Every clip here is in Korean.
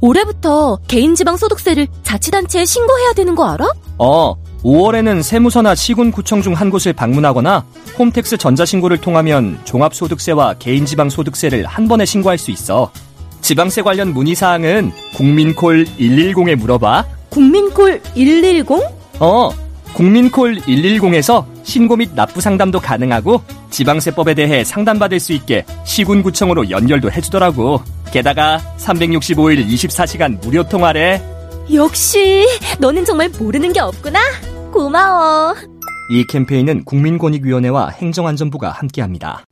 올해부터 개인지방 소득세를 자치단체에 신고해야 되는 거 알아? 어, 5월에는 세무서나 시군구청 중 한 곳을 방문하거나 홈택스 전자신고를 통하면 종합소득세와 개인지방소득세를 한 번에 신고할 수 있어. 지방세 관련 문의사항은 국민콜 110에 물어봐. 국민콜 110? 어, 국민콜 110에서 신고 및 납부 상담도 가능하고 지방세법에 대해 상담받을 수 있게 시군구청으로 연결도 해주더라고. 게다가 365일 24시간 무료 통화래. 역시 너는 정말 모르는 게 없구나. 고마워. 이 캠페인은 국민권익위원회와 행정안전부가 함께합니다.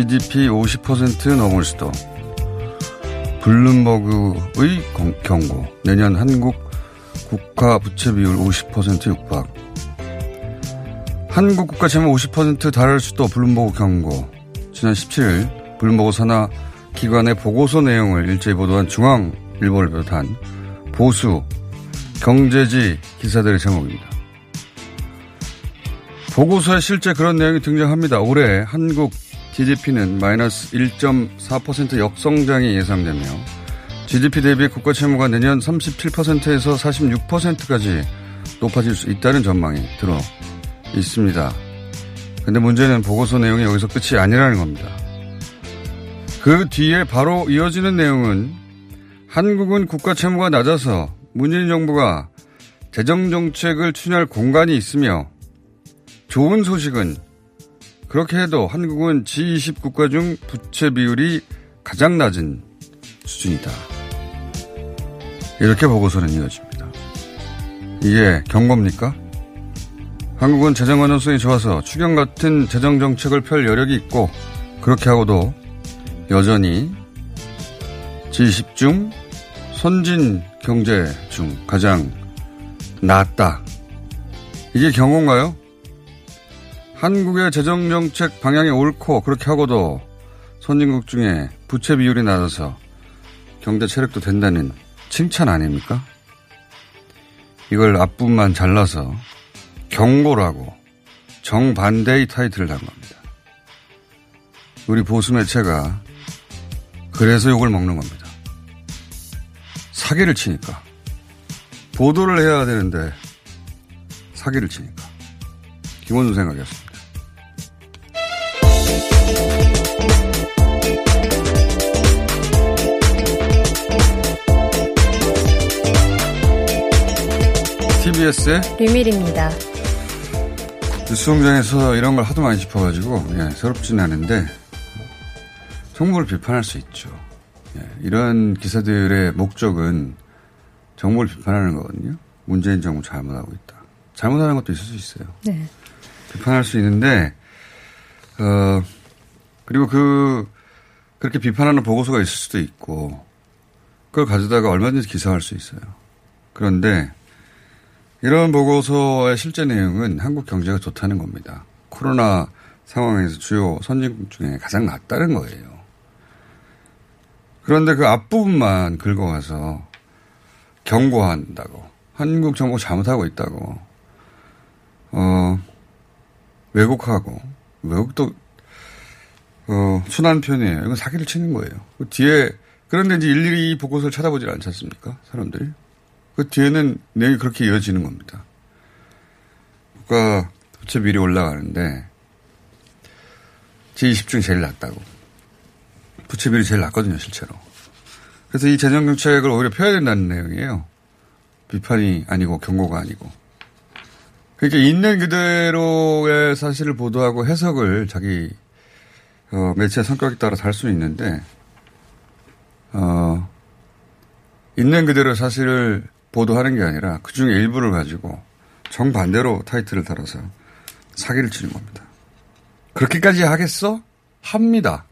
GDP 50% 넘을 수도. 블룸버그의 경- 경고, 내년 한국 국가 부채 비율 50% 육박. 한국 국가채무 50% 달할 수도 블룸버그 경고. 지난 17일 블룸버그 산하 기관의 보고서 내용을 일제히 보도한 중앙일보를 비롯한 보수 경제지 기사들의 제목입니다. 보고서에 실제 그런 내용이 등장합니다. 올해 한국 GDP는 마이너스 1.4% 역성장이 예상되며 GDP 대비 국가 채무가 내년 37%에서 46%까지 높아질 수 있다는 전망이 들어 있습니다. 근데 문제는 보고서 내용이 여기서 끝이 아니라는 겁니다. 그 뒤에 바로 이어지는 내용은 한국은 국가 채무가 낮아서 문재인 정부가 재정 정책을 추진할 공간이 있으며 좋은 소식은 그렇게 해도 한국은 G20 국가 중 부채 비율이 가장 낮은 수준이다. 이렇게 보고서는 이어집니다. 이게 경고입니까? 한국은 재정 안정성이 좋아서 추경 같은 재정 정책을 펼 여력이 있고 그렇게 하고도 여전히 G20 중 선진 경제 중 가장 낮다. 이게 경고인가요? 한국의 재정정책 방향이 옳고 그렇게 하고도 선진국 중에 부채 비율이 낮아서 경제 체력도 된다는 칭찬 아닙니까? 이걸 앞부분만 잘라서 경고라고 정반대의 타이틀을 단 겁니다. 우리 보수 매체가 그래서 욕을 먹는 겁니다. 사기를 치니까. 보도를 해야 되는데 사기를 치니까. 김원준 생각이었습니다. MBS의 류밀입니다. 뉴스 공장에서 이런 걸 하도 많이 짚어가지고 예, 새롭지는 않은데 정부를 비판할 수 있죠. 예, 이런 기사들의 목적은 정부를 비판하는 거거든요. 문재인 정부 잘못하고 있다. 잘못하는 것도 있을 수 있어요. 네. 비판할 수 있는데 어 그리고 그 그렇게 비판하는 보고서가 있을 수도 있고 그걸 가져다가 얼마든지 기사할 수 있어요. 그런데 이런 보고서의 실제 내용은 한국 경제가 좋다는 겁니다. 코로나 상황에서 주요 선진국 중에 가장 낫다는 거예요. 그런데 그 앞부분만 긁어가서 경고한다고 한국 정부 잘못하고 있다고 어 왜곡하고 왜곡도 어 순한 편이에요. 이건 사기를 치는 거예요. 그 뒤에 그런데 이제 일일이 보고서를 찾아보질 않지 않습니까? 사람들이. 그 뒤에는 내용이 그렇게 이어지는 겁니다. 국가 부채 비율이 올라가는데 G20 중에 제일 낮다고. 부채 비율이 제일 낮거든요, 실제로. 그래서 이 재정 정책을 오히려 펴야 된다는 내용이에요. 비판이 아니고 경고가 아니고. 그러니까 있는 그대로의 사실을 보도하고 해석을 자기 어, 매체 성격에 따라 수는 있는데 어, 있는 그대로 사실을 보도하는 게 아니라 그 중에 일부를 가지고 정반대로 타이틀을 달아서 사기를 치는 겁니다. 그렇게까지 하겠어? 합니다.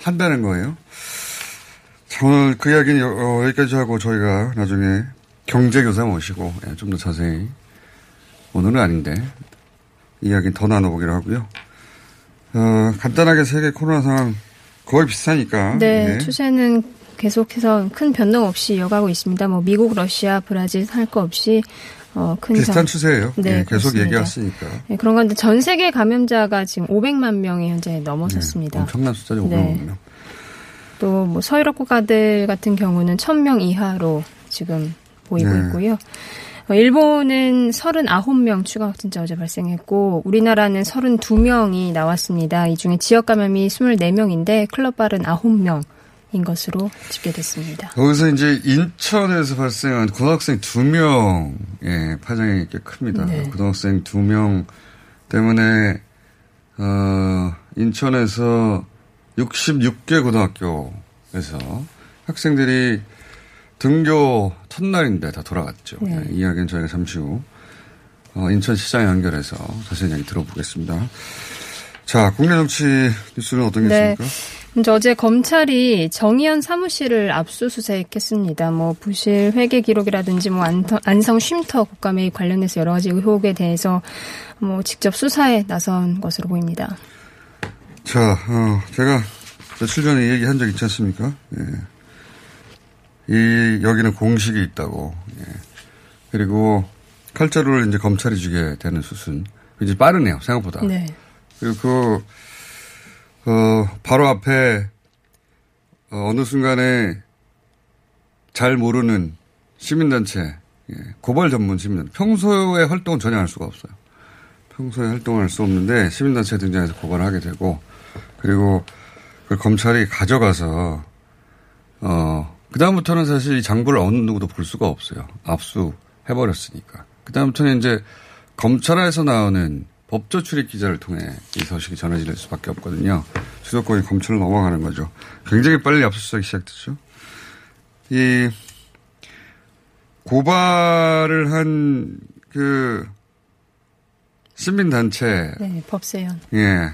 한다는 거예요. 자, 오늘 그 이야기는 어, 여기까지 하고 저희가 나중에 경제교사 모시고 예, 좀더 자세히 오늘은 아닌데 이야기는 더 나눠보기로 하고요. 어, 간단하게 세계 코로나 상황 거의 비슷하니까. 네, 예. 추세는 계속해서 큰 변동 없이 이어가고 있습니다. 뭐 미국, 러시아, 브라질 할 거 없이 어, 큰 비슷한 상... 추세예요. 네, 네 계속 얘기했으니까. 네, 그런 건데 전 세계 감염자가 지금 500만 명이 현재 넘어섰습니다. 네, 엄청난 숫자죠, 500만 네. 명. 또 뭐 서유럽 국가들 같은 경우는 1000명 이하로 지금 보이고 네. 있고요. 어, 일본은 39명 추가 확진자 어제 발생했고 우리나라는 32명이 나왔습니다. 이 중에 지역 감염이 24명인데 클럽 발은 9명. 인 것으로 집계됐습니다. 거기서 이제 인천에서 발생한 고등학생 두 명의 파장이 꽤 큽니다. 네. 고등학생 두 명 때문에 어, 인천에서 66개 고등학교에서 학생들이 등교 첫날인데 다 돌아갔죠. 네. 네, 이야기는 저희가 잠시 후 어, 인천시장 연결해서 자세히 이야기 들어보겠습니다. 자, 국내 정치 뉴스는 어떤 게 네. 있습니까? 어제 검찰이 정의연 사무실을 압수수색했습니다. 뭐 부실 회계 기록이라든지 뭐 안성 쉼터 국감에 관련해서 여러 가지 의혹에 대해서 뭐 직접 수사에 나선 것으로 보입니다. 자, 어, 제가 며칠 전에 얘기한 적 있지 않습니까? 예. 이 여기는 공식이 있다고. 예. 그리고 칼자루를 이제 검찰이 주게 되는 수순. 이제 빠르네요 생각보다. 네. 그리고 그 어, 바로 앞에 어, 어느 순간에 잘 모르는 시민단체 예, 고발 전문 시민단체 평소에 활동은 전혀 할 수가 없어요. 평소에 활동을 할 수 없는데 시민단체 등장해서 고발을 하게 되고 그리고 그 검찰이 가져가서 어 그다음부터는 사실 이 장부를 어느 누구도 볼 수가 없어요. 압수해버렸으니까. 그다음부터는 이제 검찰에서 나오는 법조 출입 기자를 통해 이 소식이 전해질 수밖에 없거든요. 수도권이 검찰로 넘어가는 거죠. 굉장히 빨리 압수수색이 시작됐죠. 이 고발을 한 그 시민단체. 네, 법세연. 예.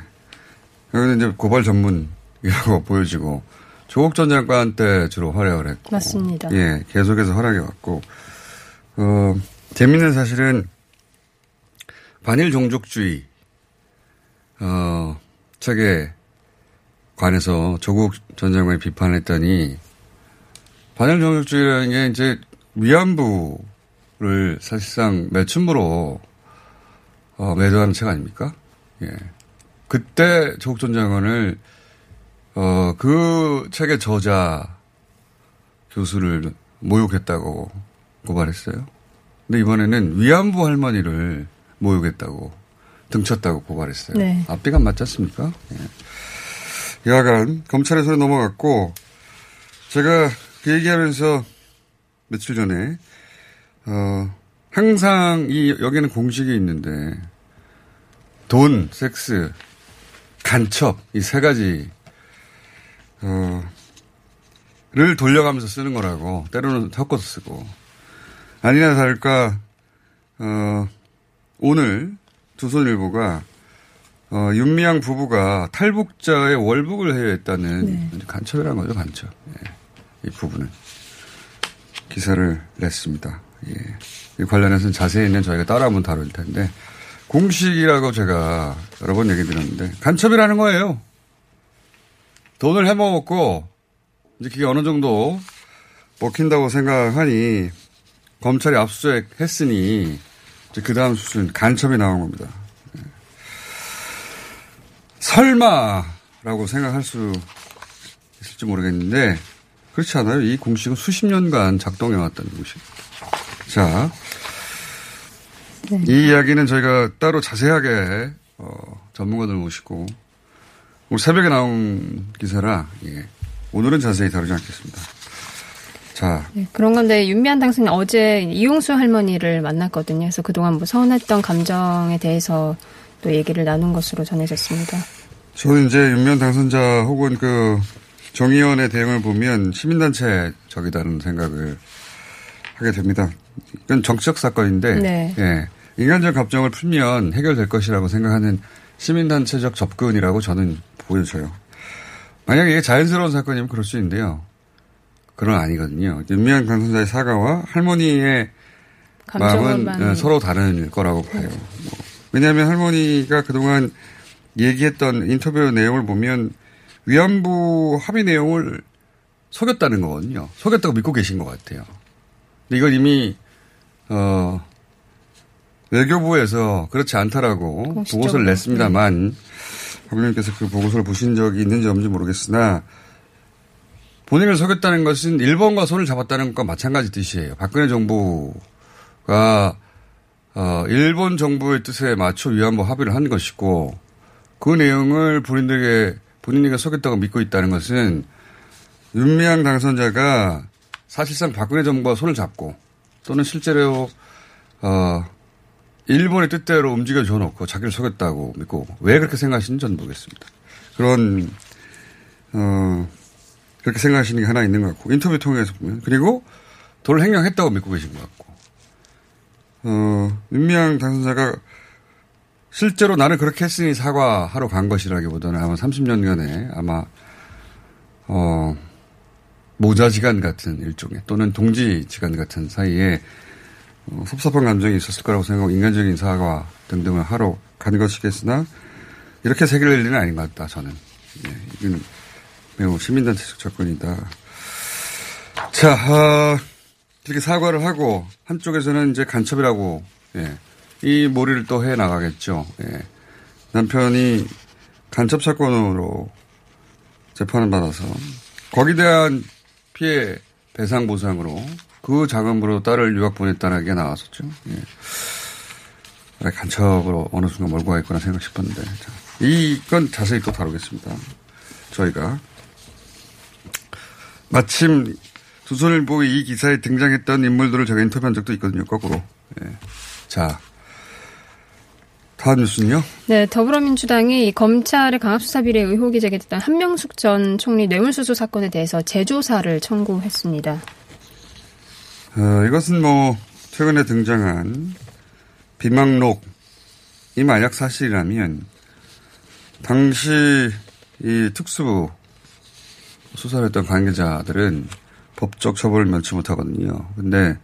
여기는 이제 고발 전문이라고 보여지고 조국 전 장관 때 주로 활약을 했고. 맞습니다. 예, 계속해서 활약해 왔고. 어, 재밌는 사실은 반일 종족주의, 어, 책에 관해서 조국 전 장관이 비판했더니 반일 종족주의라는 게 이제 위안부를 사실상 매춘부로 어, 매도하는 책 아닙니까? 예. 그때 조국 전 장관을 어, 그 책의 저자 교수를 모욕했다고 고발했어요. 근데 이번에는 위안부 할머니를 모욕했다고 등쳤다고 고발했어요. 네. 앞뒤가 맞지 않습니까? 예. 여하간 검찰에서 넘어갔고 제가 그 얘기하면서 며칠 전에 어, 항상 이, 여기는 공식이 있는데, 돈, 섹스, 간첩, 이 세 가지, 어, 를 돌려가면서 쓰는 거라고, 때로는 섞어서 쓰고. 아니나 다를까, 어, 오늘 조선일보가, 어, 윤미향 부부가 탈북자의 월북을 해야 했다는 네. 간첩이라는 거죠, 간첩. 예. 이 부분은. 기사를 냈습니다. 예. 이 관련해서는 자세히는 저희가 따라 한번 다룰 텐데, 공식이라고 제가 여러 번 얘기 드렸는데, 간첩이라는 거예요. 돈을 해먹었고, 이제 그게 어느 정도 먹힌다고 생각하니, 검찰이 압수수색 했으니, 그 다음 수순 간첩이 나온 겁니다. 예. 설마라고 생각할 수 있을지 모르겠는데, 그렇지 않아요. 이 공식은 수십 년간 작동해 왔다는 공식. 자, 네. 이 이야기는 저희가 따로 자세하게 어, 전문가들 모시고 오늘 새벽에 나온 기사라 예. 오늘은 자세히 다루지 않겠습니다. 자, 네, 그런 건데 윤미한 당선인 어제 이용수 할머니를 만났거든요. 그래서 그동안 뭐 서운했던 감정에 대해서 또 얘기를 나눈 것으로 전해졌습니다. 저는 이제 윤면 당선자 혹은 그 정의원의 대응을 보면 시민단체 적이다는 생각을 하게 됩니다. 이건 정치적 사건인데, 네. 예. 인간적 감정을 풀면 해결될 것이라고 생각하는 시민단체적 접근이라고 저는 보여져요. 만약에 이게 자연스러운 사건이면 그럴 수 있는데요. 그건 아니거든요. 윤미향 당선자의 사과와 할머니의 마음은 어, 서로 다른 거라고 봐요. 뭐, 왜냐하면 할머니가 그동안 얘기했던 인터뷰 내용을 보면 위안부 합의 내용을 속였다는 거거든요. 속였다고 믿고 계신 것 같아요. 근데 이건 이미 어, 외교부에서 그렇지 않다라고 공식적으로, 보고서를 냈습니다만 박님께서 그 보고서를 보신 적이 있는지 없는지 모르겠으나 본인을 속였다는 것은 일본과 손을 잡았다는 것과 마찬가지 뜻이에요. 박근혜 정부가 어, 일본 정부의 뜻에 맞춰 위안부 합의를 한 것이고 그 내용을 본인들에게 본인에게 속였다고 믿고 있다는 것은 윤미향 당선자가 사실상 박근혜 정부와 손을 잡고 또는 실제로 어, 일본의 뜻대로 움직여 줘 놓고 자기를 속였다고 믿고 왜 그렇게 생각하시는지 저는 모르겠습니다. 그런 어, 그렇게 생각하시는 게 하나 있는 것 같고 인터뷰 통해서 보면. 그리고 돈을 횡령했다고 믿고 계신 것 같고. 어, 윤미향 당선자가 실제로 나는 그렇게 했으니 사과하러 간 것이라기보다는 아마 30년간에 아마 어, 모자지간 같은 일종의 또는 동지지간 같은 사이에 어, 섭섭한 감정이 있었을 거라고 생각하고 인간적인 사과 등등을 하러 간 것이겠으나 이렇게 세계를 일은 아닌 것 같다 저는. 예, 이거는 매우 시민단체적 접근이다. 자, 어, 이렇게 사과를 하고 한쪽에서는 이제 간첩이라고 예, 이 몰이를 또 해 나가겠죠. 예. 남편이 간첩 사건으로 재판을 받아서 거기에 대한 피해 배상 보상으로 그 자금으로 딸을 유학 보냈다는 게 나왔었죠. 예. 아, 간첩으로 어느 순간 몰고 가겠구나 생각 싶었는데 자, 이건 자세히 또 다루겠습니다. 저희가 마침 조선일보 이 기사에 등장했던 인물들을 제가 인터뷰한 적도 있거든요. 거꾸로. 예. 자, 다음 뉴스는요? 네, 더불어민주당이 검찰의 강압수사 비리 의혹이 제기됐던 한명숙 전 총리 뇌물수수 사건에 대해서 재조사를 청구했습니다. 어, 이것은 뭐 최근에 등장한 비망록 이 만약 사실이라면 당시 이 특수부 수사를 했던 관계자들은 법적 처벌을 면치 못하거든요. 근데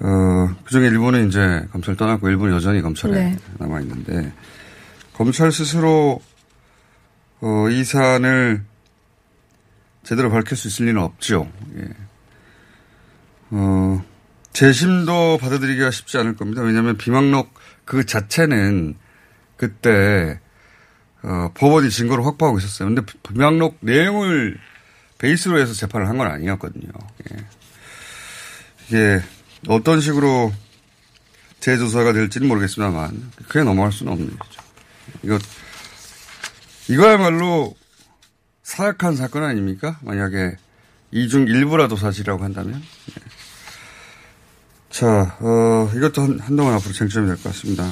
어, 그중에 일본은 이제 검찰 떠났고 일본은 여전히 검찰에 네. 남아 있는데 검찰 스스로 어, 이 사안을 제대로 밝힐 수 있을 리는 없죠. 예. 어, 재심도 받아들이기가 쉽지 않을 겁니다. 왜냐하면 비망록 그 자체는 그때 어, 법원이 증거를 확보하고 있었어요. 근데 비망록 내용을 베이스로 해서 재판을 한 건 아니었거든요. 예. 이게 어떤 식으로 재조사가 될지는 모르겠습니다만 그냥 넘어갈 수는 없는 일이죠. 이거 이거야말로 사악한 사건 아닙니까? 만약에 이 중 일부라도 사실이라고 한다면. 예. 자, 어, 이것도 한, 한동안 앞으로 쟁점이 될 것 같습니다.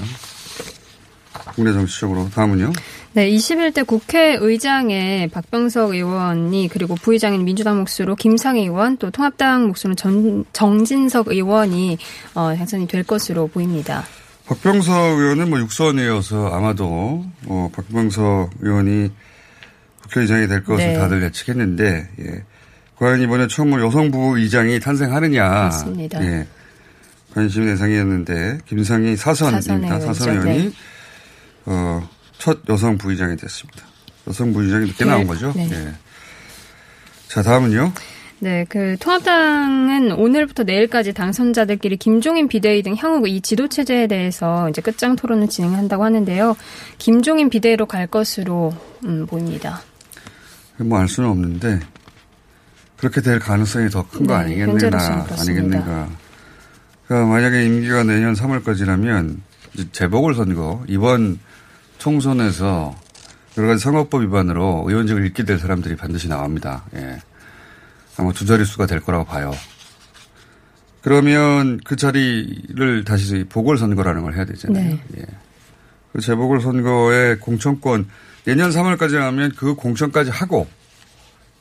국내 정치적으로. 다음은요? 네, 21대 국회의장에 박병석 의원이 그리고 부의장인 민주당 몫으로 김상희 의원 또 통합당 몫으로 전, 정진석 의원이 어, 당선이 될 것으로 보입니다. 박병석 의원은 뭐 육선이어서 아마도 어, 박병석 의원이 국회의장이 될 것을 네. 다들 예측했는데 예. 과연 이번에 처음으로 여성부 의장이 탄생하느냐 맞습니다. 예. 관심 대상이었는데 김상희 사선입니다. 사선의 사선. 의원이 네. 어, 첫 여성 부의장이 됐습니다. 여성 부의장이 늦게 나온 거죠. 네. 예. 자 다음은요. 네, 그 통합당은 오늘부터 내일까지 당선자들끼리 김종인 비대위 등 향후 이 지도 체제에 대해서 이제 끝장 토론을 진행한다고 하는데요. 김종인 비대위로 갈 것으로 음, 보입니다. 뭐 알 수는 없는데 그렇게 될 가능성이 더 큰거 네, 아니겠는가. 아니겠는가. 그러니까 만약에 임기가 내년 3월까지라면 이제 재보궐 선거 이번 총선에서 여러 가지 선거법 위반으로 의원직을 잃게 될 사람들이 반드시 나옵니다. 예. 아마 두 자릿수가 될 거라고 봐요. 그러면 그 자리를 다시 보궐선거라는 걸 해야 되잖아요. 네. 예. 그 재보궐선거의 공천권 내년 3월까지 하면 그 공천까지 하고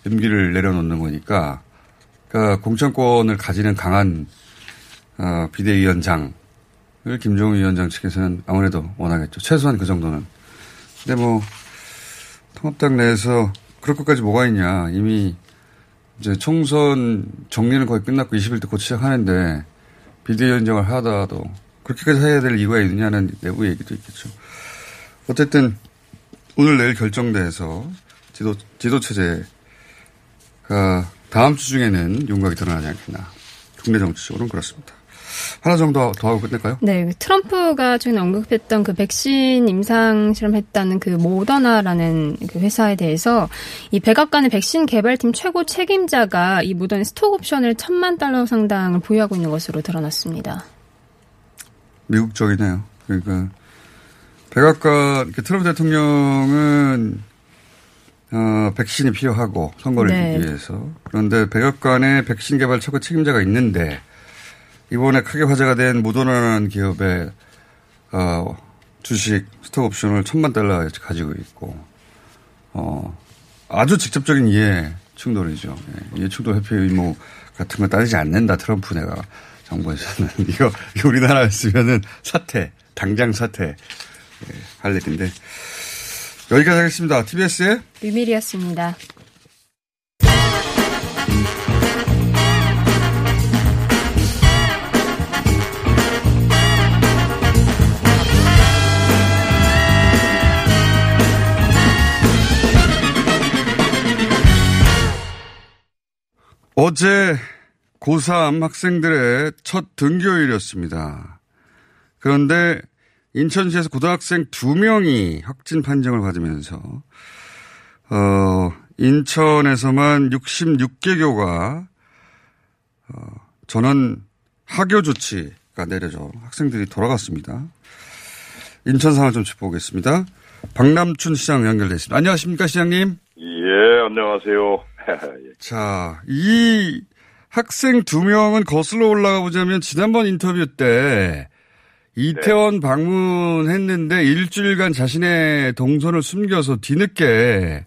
임기를 내려놓는 거니까 그러니까 공천권을 가지는 강한 어, 비대위원장을 김종우 위원장 측에서는 아무래도 원하겠죠. 최소한 그 정도는. 근데 뭐 통합당 내에서 그럴 것까지 뭐가 있냐. 이미 이제 총선 정리는 거의 끝났고 20일 때곧 시작하는데 비대위원장을 하다도 그렇게까지 해야 될 이유가 있느냐는 내부 얘기도 있겠죠. 어쨌든 오늘 내일 결정돼서 지도, 지도 체제가 다음 주 중에는 윤곽이 드러나지 않겠나. 국내 정치적으로는 그렇습니다. 하나 정도 더 하고 끝낼까요? 네, 그 트럼프가 최근에 언급했던 그 백신 임상 실험했다는 그 모더나라는 그 회사에 대해서 이 백악관의 백신 개발팀 최고 책임자가 이 모더나 스톡 옵션을 천만 달러 상당을 보유하고 있는 것으로 드러났습니다. 미국적이네요. 그러니까 백악관 그 트럼프 대통령은 어, 백신이 필요하고 선거를 네. 이기기 위해서 그런데 백악관에 백신 개발 최고 책임자가 있는데 이번에 크게 화제가 된 모더나라는 기업의 어, 주식 스톡 옵션을 천만 달러 가지고 있고 어, 아주 직접적인 이해 충돌이죠. 예, 이해 충돌 회피 의무 같은 거 따지지 않는다 트럼프 내가 정부에서는 이거, 우리나라였으면은 사퇴 당장 사퇴 예, 할 일인데 여기까지 하겠습니다. TBS의 류밀이었습니다. 어제 고3 학생들의 첫 등교일이었습니다. 그런데 인천시에서 고등학생 두 명이 확진 판정을 받으면서, 어, 인천에서만 66개교가, 어, 전원 하교 조치가 내려져 학생들이 돌아갔습니다. 인천 상황 좀 짚어보겠습니다. 박남춘 시장 연결돼 있습니다. 안녕하십니까, 시장님? 예, 안녕하세요. 예. 자, 이 학생 두 명은 거슬러 올라가 보자면 지난번 인터뷰 때 이태원 방문했는데 일주일간 자신의 동선을 숨겨서 뒤늦게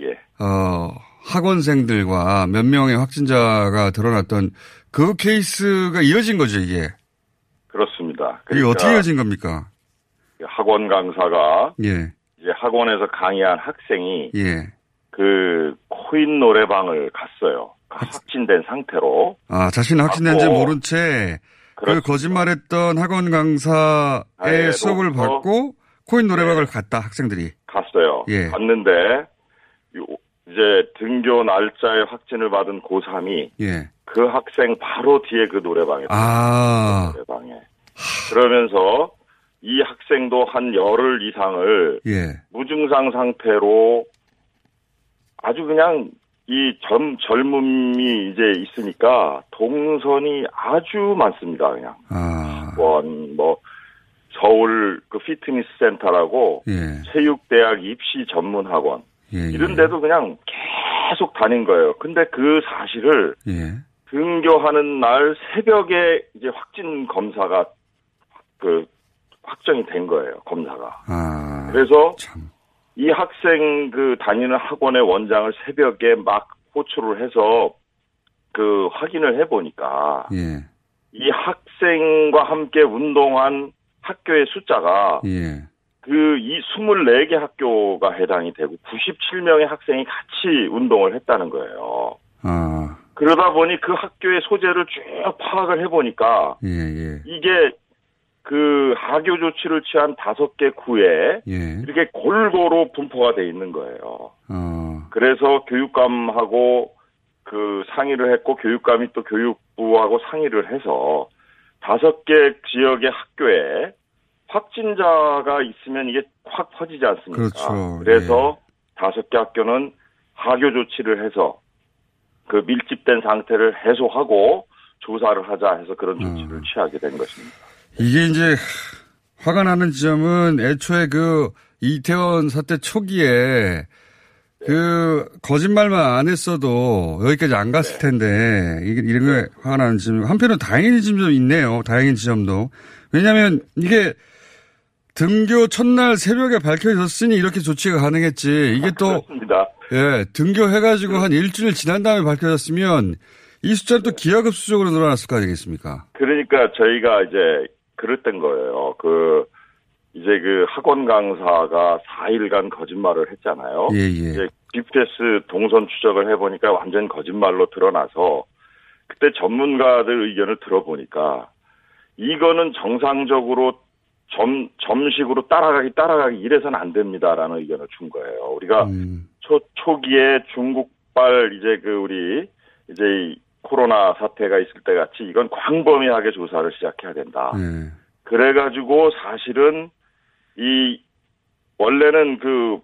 예. 어, 학원생들과 몇 명의 확진자가 드러났던 그 케이스가 이어진 거죠, 이게. 그렇습니다. 이게 어떻게 이어진 겁니까? 학원 강사가 예, 이제 학원에서 강의한 학생이 예. 그 코인 노래방을 갔어요. 확진된 상태로. 아, 자신은 확진된지 모른 채그 그렇습니다. 거짓말했던 학원 강사의 예, 수업을. 받고 코인 노래방을 갔다 학생들이. 갔어요. 예. 갔는데 요- 이제 등교 날짜에 확진을 받은 고3이 예. 그 학생 바로 뒤에 그 노래방에 아, 노래방에 그러면서 이 학생도 한 열흘 이상을 예. 무증상 상태로 아주 그냥 이 젊, 젊음이 이제 있으니까 동선이 아주 많습니다, 그냥. 아, 원, 뭐, 서울 그 피트니스 센터라고 예. 체육대학 입시 전문 학원. 예. 예. 이런 데도 그냥 계속 다닌 거예요. 근데 그 사실을 예. 등교하는 날 새벽에 이제 확진 검사가 그 확정이 된 거예요, 검사가. 아, 그래서 참. 이 학생 그 다니는 학원의 원장을 새벽에 막 호출을 해서 그 확인을 해보니까 예, 이 학생과 함께 운동한 학교의 숫자가 예. 그이 24개 학교가 해당이 되고 97명의 학생이 같이 운동을 했다는 거예요. 아, 그러다 보니 그 학교의 소재를 쭉 파악을 해보니까 예, 예, 이게 그 하교 조치를 취한 다섯 개 구에 예. 이렇게 골고루 분포가 돼 있는 거예요. 어, 그래서 교육감하고 그 상의를 했고 교육감이 또 교육부하고 상의를 해서 다섯 개 지역의 학교에 확진자가 있으면 이게 확 퍼지지 않습니까? 그렇죠. 그래서 다섯 개 학교는 하교 조치를 해서 그 밀집된 상태를 해소하고 조사를 하자 해서 그런 조치를 음. 취하게 된 것입니다. 이게 이제 화가 나는 지점은 애초에 그 이태원 사태 초기에 그 거짓말만 안 했어도 여기까지 안 갔을 텐데 이게 이런 게 화가 나는 지점 한편으로 다행인 지점도 있네요. 다행인 지점도 왜냐하면 이게 등교 첫날 새벽에 밝혀 있었으니 이렇게 조치가 가능했지 이게 또 그렇습니다. 예, 등교해가지고 한 일주일 지난 다음에 밝혀졌으면 이 숫자는 또 기하급수적으로 늘어났을 거 아니겠습니까? 그러니까 저희가 이제 그랬던 거예요. 그 이제 그 학원 강사가 4일간 거짓말을 했잖아요. 예, 예. 이제 GPS 동선 추적을 해보니까 완전 거짓말로 드러나서 그때 전문가들 의견을 들어보니까 이거는 정상적으로 점, 점식으로 따라가기 따라가기 이래서는 안 됩니다라는 의견을 준 거예요. 우리가 음, 초, 초기에 중국발 이제 그 우리 이제 이 코로나 사태가 있을 때 같이 이건 광범위하게 조사를 시작해야 된다. 예. 그래가지고 사실은 이 원래는 그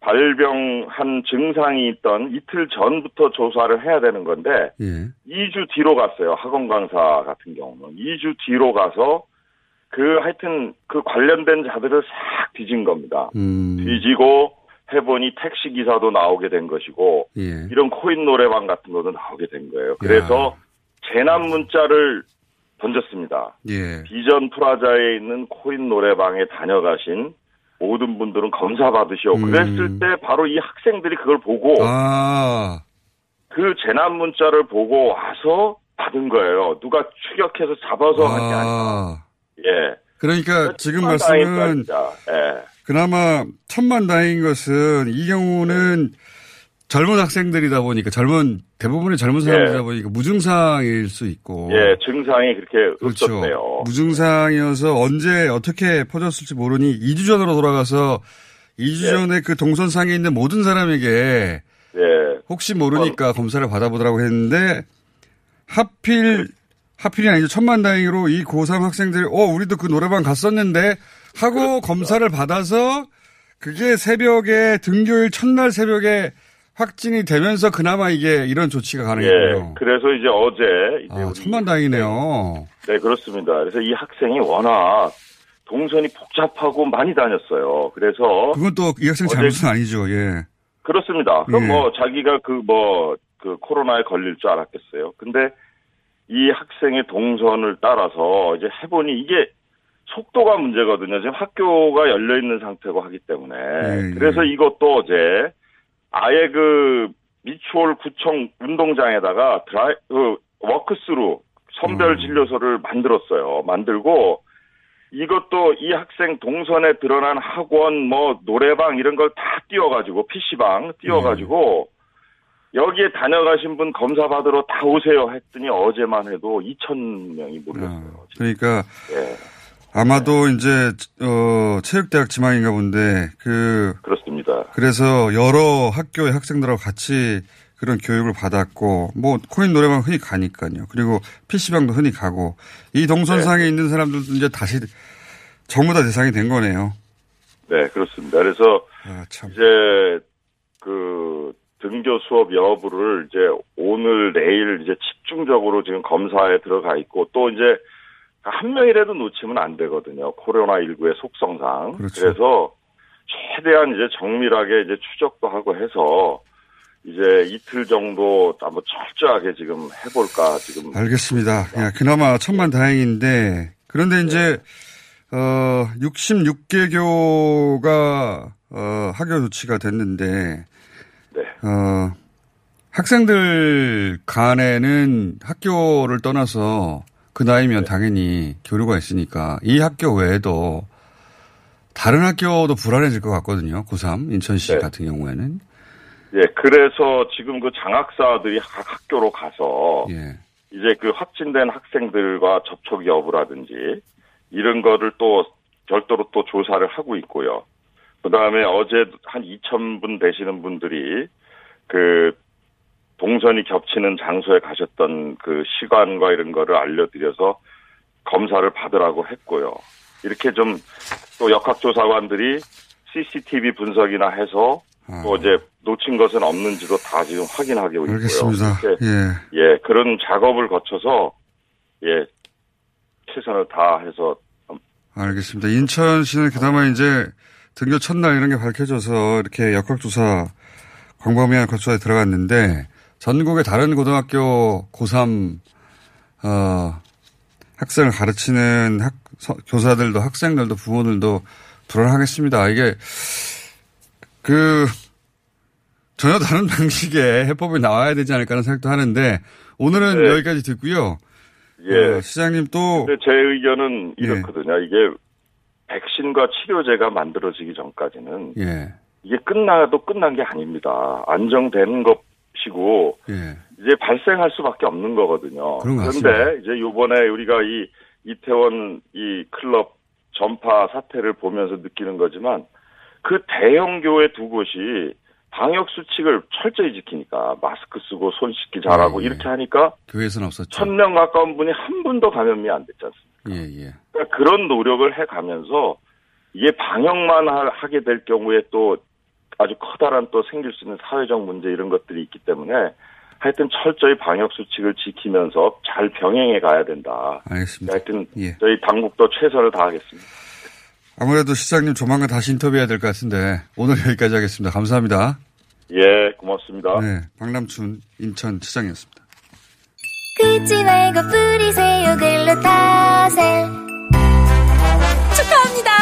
발병한 증상이 있던 이틀 전부터 조사를 해야 되는 건데 예. 2주 뒤로 갔어요. 학원 강사 같은 경우는 2주 뒤로 가서 그 하여튼 그 관련된 자들을 싹 뒤진 겁니다. 음, 뒤지고 해보니 택시 기사도 나오게 된 것이고 예. 이런 코인 노래방 같은 것도 나오게 된 거예요. 그래서 재난 문자를 던졌습니다. 예. 비전 프라자에 있는 코인 노래방에 다녀가신 모든 분들은 검사 받으시오. 음. 그랬을 때 바로 이 학생들이 그걸 보고 아, 그 재난 문자를 보고 와서 받은 거예요. 누가 추격해서 잡아서 한게 아니라. 아. 예. 그러니까 지금 다행이다, 말씀은. 예. 그나마 천만 다행인 것은 이 경우는 젊은 학생들이다 보니까 젊은 대부분의 젊은 사람들이다 예. 보니까 무증상일 수 있고 예, 증상이 그렇게 그렇죠. 없었네요. 무증상이어서 언제 어떻게 퍼졌을지 모르니 2주 전으로 돌아가서 2주 예. 전에 그 동선상에 있는 모든 사람에게 예. 혹시 모르니까 검사를 받아보더라고 했는데 하필 하필이 아니죠 천만 다행으로 이 고3 학생들이 어 우리도 그 노래방 갔었는데 하고 검사를 받아서 그게 새벽에 등교일 첫날 새벽에 확진이 되면서 그나마 이게 이런 조치가 예. 가능했고요. 그래서 이제 어제 이제 아, 천만 다행이네요. 네, 그렇습니다. 그래서 이 학생이 워낙 동선이 복잡하고 많이 다녔어요. 그래서 그건 또 이 학생 잘못은 아니죠. 예. 그렇습니다. 그럼 예. 뭐 자기가 그뭐그 코로나에 걸릴 줄 알았겠어요. 근데 이 학생의 동선을 따라서 이제 해보니 이게 속도가 문제거든요. 지금 학교가 열려 있는 상태고 하기 때문에 예, 그래서 이것도 어제 아예 그 미추홀 구청 운동장에다가 드라이 그 walk-through 선별 음. 진료소를 만들었어요. 만들고 이것도 이 학생 동선에 드러난 학원 뭐 노래방 이런 걸 다 띄워가지고 PC방 띄워가지고 여기에 다녀가신 분 검사 받으러 다 오세요 했더니 어제만 해도 2천 명이 몰렸어요. 그러니까 예, 아마도 이제 어 체육대학 지망인가 본데 그 그렇습니다. 그래서 여러 학교의 학생들하고 같이 그런 교육을 받았고 뭐 코인 노래방 흔히 가니까요. 그리고 PC방도 흔히 가고 이 동선상에 있는 사람들도 이제 다시 전부 다 대상이 된 거네요. 네, 그렇습니다. 그래서 아, 참. 이제 그 등교 수업 여부를 이제 오늘 내일 이제 집중적으로 지금 검사에 들어가 있고 또 이제 한 명이라도 놓치면 안 되거든요. 코로나 19의 속성상. 그렇죠. 그래서 최대한 이제 정밀하게 이제 추적도 하고 해서 이제 이틀 정도 한번 철저하게 지금 해볼까 지금. 알겠습니다. 야, 그나마 천만 다행인데 그런데 이제 어 66개교가 어, 학교 조치가 됐는데 네. 어 학생들 간에는 학교를 떠나서 그 나이면 당연히 교류가 있으니까 이 학교 외에도 다른 학교도 불안해질 것 같거든요. 고3 인천시 네. 같은 경우에는. 예, 그래서 지금 그 장학사들이 각 학교로 가서 예. 이제 그 확진된 학생들과 접촉 여부라든지 이런 거를 또 별도로 또 조사를 하고 있고요. 그 다음에 어제 한 2,000분 되시는 분들이 그 동선이 겹치는 장소에 가셨던 그 시간과 이런 거를 알려드려서 검사를 받으라고 했고요. 이렇게 좀 또 역학조사관들이 CCTV 분석이나 해서 또 이제 놓친 것은 없는지도 다 지금 확인하고 있고요. 알겠습니다. 예. 예, 그런 작업을 거쳐서 예, 최선을 다해서 알겠습니다. 인천시는 그나마 이제 등교 첫날 이런 게 밝혀져서 이렇게 역학조사 광범위한 거조사에 들어갔는데 전국의 다른 고등학교 고3 어, 학생을 가르치는 학, 서- 교사들도 학생들도 부모들도 불안하겠습니다. 이게 그 전혀 다른 방식의 해법이 나와야 되지 않을까 하는 생각도 하는데 오늘은 네. 여기까지 듣고요. 예. 어, 시장님 또 제 의견은 예. 이렇거든요. 이게 백신과 치료제가 만들어지기 전까지는 예. 이게 끝나도 끝난 게 아닙니다. 안정되 는 것이고 예. 이제 발생할 수밖에 없는 거거든요. 그런 그런데. 이제 요번에 우리가 이 이태원 이 클럽 전파 사태를 보면서 느끼는 거지만 그 대형 교회 두 곳이 방역 수칙을 철저히 지키니까 마스크 쓰고 손 씻기 잘하고 예, 예. 이렇게 하니까 교회에서는 없었죠. 천명 가까운 분이 한 분도 감염이 안 됐지 않습니까? 예, 예. 그러니까 그런 노력을 해 가면서 이게 방역만 하- 하게 될 경우에 또 아주 커다란 또 생길 수 있는 사회적 문제 이런 것들이 있기 때문에 하여튼 철저히 방역 수칙을 지키면서 잘 병행해 가야 된다. 알겠습니다. 하여튼 예. 저희 당국도 최선을 다하겠습니다. 아무래도 시장님 조만간 다시 인터뷰해야 될 것 같은데 오늘 여기까지 하겠습니다. 감사합니다. 예, 고맙습니다. 네, 박남춘 인천 시장이었습니다. 긁지 말고 뿌리세요 글루타셀 축하합니다.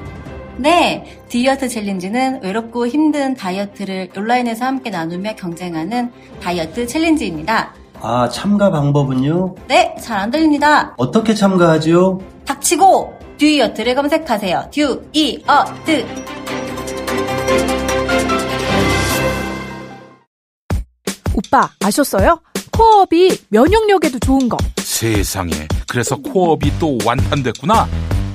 네, 듀이어트 챌린지는 외롭고 힘든 다이어트를 온라인에서 함께 나누며 경쟁하는 다이어트 챌린지입니다. 아, 참가 방법은요? 네, 잘 안 들립니다. 어떻게 참가하지요? 닥치고 듀이어트를 검색하세요. 듀이어트. 오빠 아셨어요? 코어업이 면역력에도 좋은 거. 세상에. 그래서 코업이 또 완판됐구나.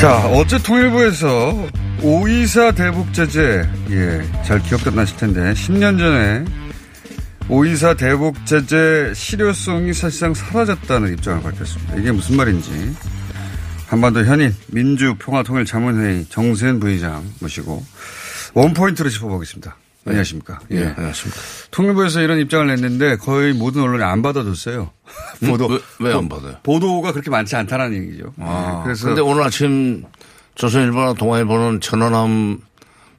자, 어제 통일부에서 오이사 대북 제재, 예, 잘 기억도 나실 텐데, 10년 전에 오이사 대북 제재 실효성이 사실상 사라졌다는 입장을 밝혔습니다. 이게 무슨 말인지 한반도 현인 민주평화통일자문회의 정세현 부의장 모시고 원포인트로 짚어보겠습니다. 안녕하십니까. 예, 안녕하십니까. 통일부에서 이런 입장을 냈는데 거의 모든 언론이 안 받아줬어요. 보도. 왜안 받아요? 보도가 그렇게 많지 않다는 얘기죠. 아, 네, 그래서 근데 오늘 아침 조선일보나 동아일보는 천안함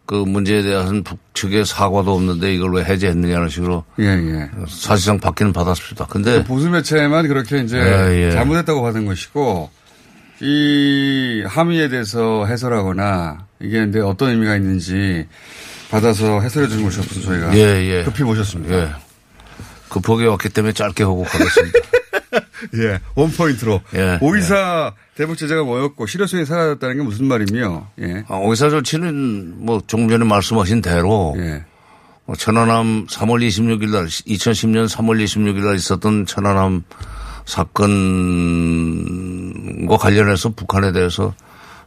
그 문제에 대한 북측의 사과도 없는데 이걸 왜 해제했느냐는 식으로 예, 예. 사실상 받기는 받았습니다. 근데 보수 매체만 그렇게 이제 예, 예. 잘못했다고 받은 것이고 이 함의에 대해서 해설하거나 이게 근데 어떤 의미가 있는지 받아서 해설해 주는 것이 없어서 저희가 예, 예. 급히 모셨습니다. 예. 급하게 왔기 때문에 짧게 하고 가겠습니다. 예, 원 포인트로. 예, 오이사 대북 제재가 뭐였고 실효성이 사라졌다는 게 무슨 말이며, 예. 아, 오이사 조치는 뭐 조금 전에 말씀하신 대로 예. 뭐 천안함 3월 26일 날 2010년 3월 26일 날 있었던 천안함 사건과 관련해서 북한에 대해서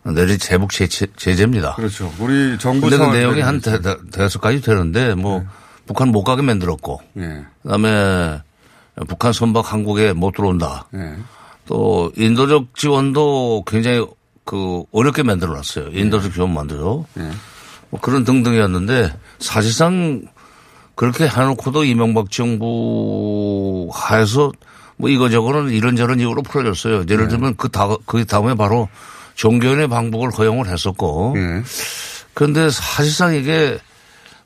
내리 제북 제재, 제재입니다. 그렇죠. 우리 정부 근데 그 내용이 한 대, 대여섯 가지 되는데 뭐 북한 못 가게 만들었고 예. 그다음에 북한 선박 한국에 못 들어온다. 예. 또 인도적 지원도 굉장히 그 어렵게 만들어 놨어요. 인도적 지원 만들어. 뭐 그런 등등이었는데 사실상 그렇게 해놓고도 이명박 정부 하에서 뭐 이거저거는 이런저런 이유로 풀어졌어요. 예를 들면 그 다, 그 다음에 바로 종교인의 방북을 허용을 했었고. 그런데 사실상 이게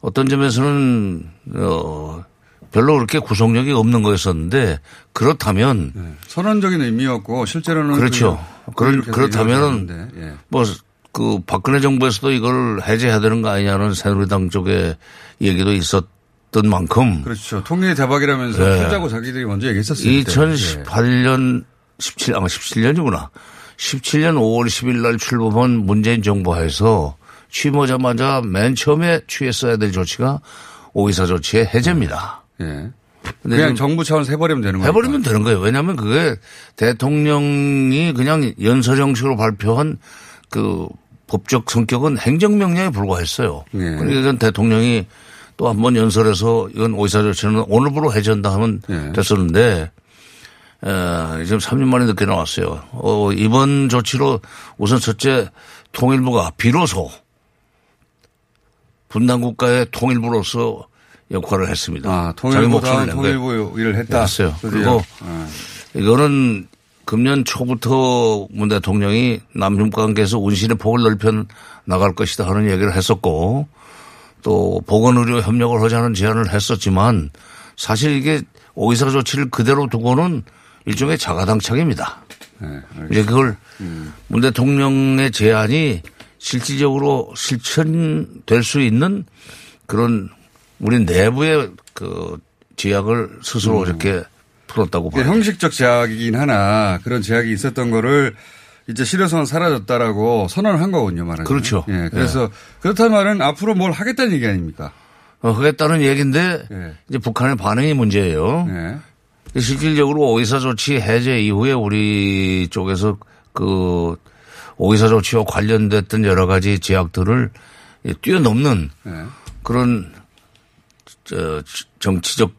어떤 점에서는 어 별로 그렇게 구속력이 없는 거였었는데 그렇다면 선언적인 의미였고 실제로는 그렇죠. 그런 계속 그렇다면은 예. 뭐그 박근혜 정부에서도 이걸 해제해야 되는 거 아니냐는 새누리당 쪽에 얘기도 있었 던 만큼 그렇죠. 통일이 대박이라면서 예. 풀자고 자기들이 먼저. 예. 2018년 17 아마 17년이구나. 17년 5월 10일 날 출범한 문재인 정부하에서 취임하자마자 맨 처음에 취했어야 될 조치가 오이사 조치의 해제입니다. 예. 근데 그냥 정부 차원에서 해버리면 되는 거예요. 해버리면 되는 거예요. 왜냐하면 그게 대통령이 그냥 연설 형식으로 발표한 그 법적 성격은 행정명령에 불과했어요. 예. 그러니까 이건 대통령이 또 한 번 연설해서 이건 오이사 조치는 오늘부로 해제한다 하면 예. 됐었는데 에, 지금 3년 만에 늦게 나왔어요. 어, 이번 조치로 우선 첫째 통일부가 비로소 분단 국가의 통일부로서 역할을 했습니다. 아, 자기 통일부 일을 했다. 했어요. 드디어. 그리고 아. 이거는 금년 초부터 문 대통령이 남중 관계에서 운신의 폭을 넓혀 나갈 것이다 하는 얘기를 했었고 또 보건의료 협력을 하자는 제안을 했었지만 사실 이게 오이사 조치를 그대로 두고는 일종의 자가당착입니다. 네, 이제 그걸 문 대통령의 제안이 실질적으로 실천될 수 있는 그런 우리 내부의 그 제약을 스스로 이렇게 풀었다고 봐요. 형식적 제약이긴 하나 그런 제약이 있었던 거를 이제 실효성은 사라졌다라고 선언을 한 거군요, 말하자면. 그렇죠. 예. 그래서 그렇다는 말은 앞으로 뭘 하겠다는 얘기 아닙니까? 어, 하겠다는 얘기인데 예. 이제 북한의 반응이 문제예요. 실질적으로 오이사 조치 해제 이후에 우리 쪽에서 그 오이사 조치와 관련됐던 여러 가지 제약들을 뛰어넘는 예. 그런 저 정치적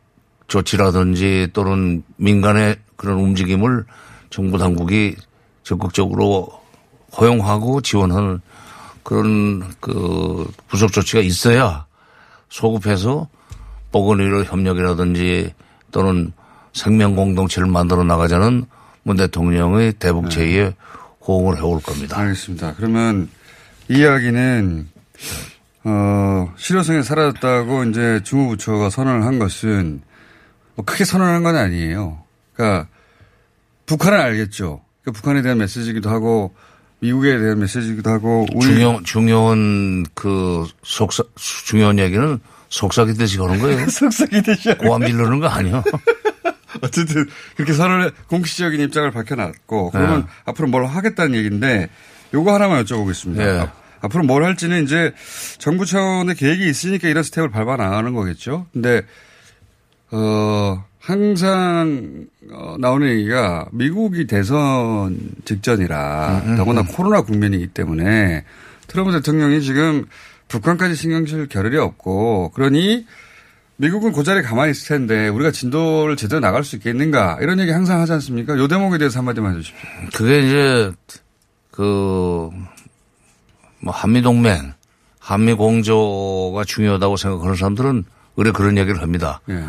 조치라든지 또는 민간의 그런 움직임을 정부 당국이 적극적으로 허용하고 지원하는 그런 그 부속 조치가 있어야 소급해서 보건의료 협력이라든지 또는 생명 공동체를 만들어 나가자는 문 대통령의 대북 제의에 호응을 해올 겁니다. 알겠습니다. 그러면 이 이야기는 어, 실효성이 사라졌다고 이제 주무부처가 선언을 한 것은 뭐 크게 선언한 건 아니에요. 그러니까 북한은 알겠죠. 그러니까 북한에 대한 메시지이기도 하고 미국에 대한 메시지이기도 하고 우리 중요, 중요한 그 속사, 중요한 얘기는 속삭이듯이 하는 거예요. 속삭이듯이 고함 지르는 거 아니야. 어쨌든 그렇게 선언을 공식적인 입장을 밝혀놨고 그러면 네. 앞으로 뭘 하겠다는 얘기인데 요거 하나만 여쭤보겠습니다. 네. 앞- 앞으로 뭘 할지는 이제 정부 차원의 계획이 있으니까 이런 스텝을 밟아 나가는 거겠죠. 근데 어 항상 어, 나오는 얘기가 미국이 대선 직전이라 음, 음, 더구나 음. 코로나 국면이기 때문에 트럼프 대통령이 지금 북한까지 신경 쓸 겨를이 없고 그러니 미국은 그 자리에 가만히 있을 텐데 우리가 진도를 제대로 나갈 수 있겠는가 이런 얘기 항상 하지 않습니까? 요 대목에 대해서 한마디만 해주십시오. 그게 이제 그 뭐 한미 동맹, 한미 공조가 중요하다고 생각하는 사람들은 의뢰 그런 얘기를 합니다. 예.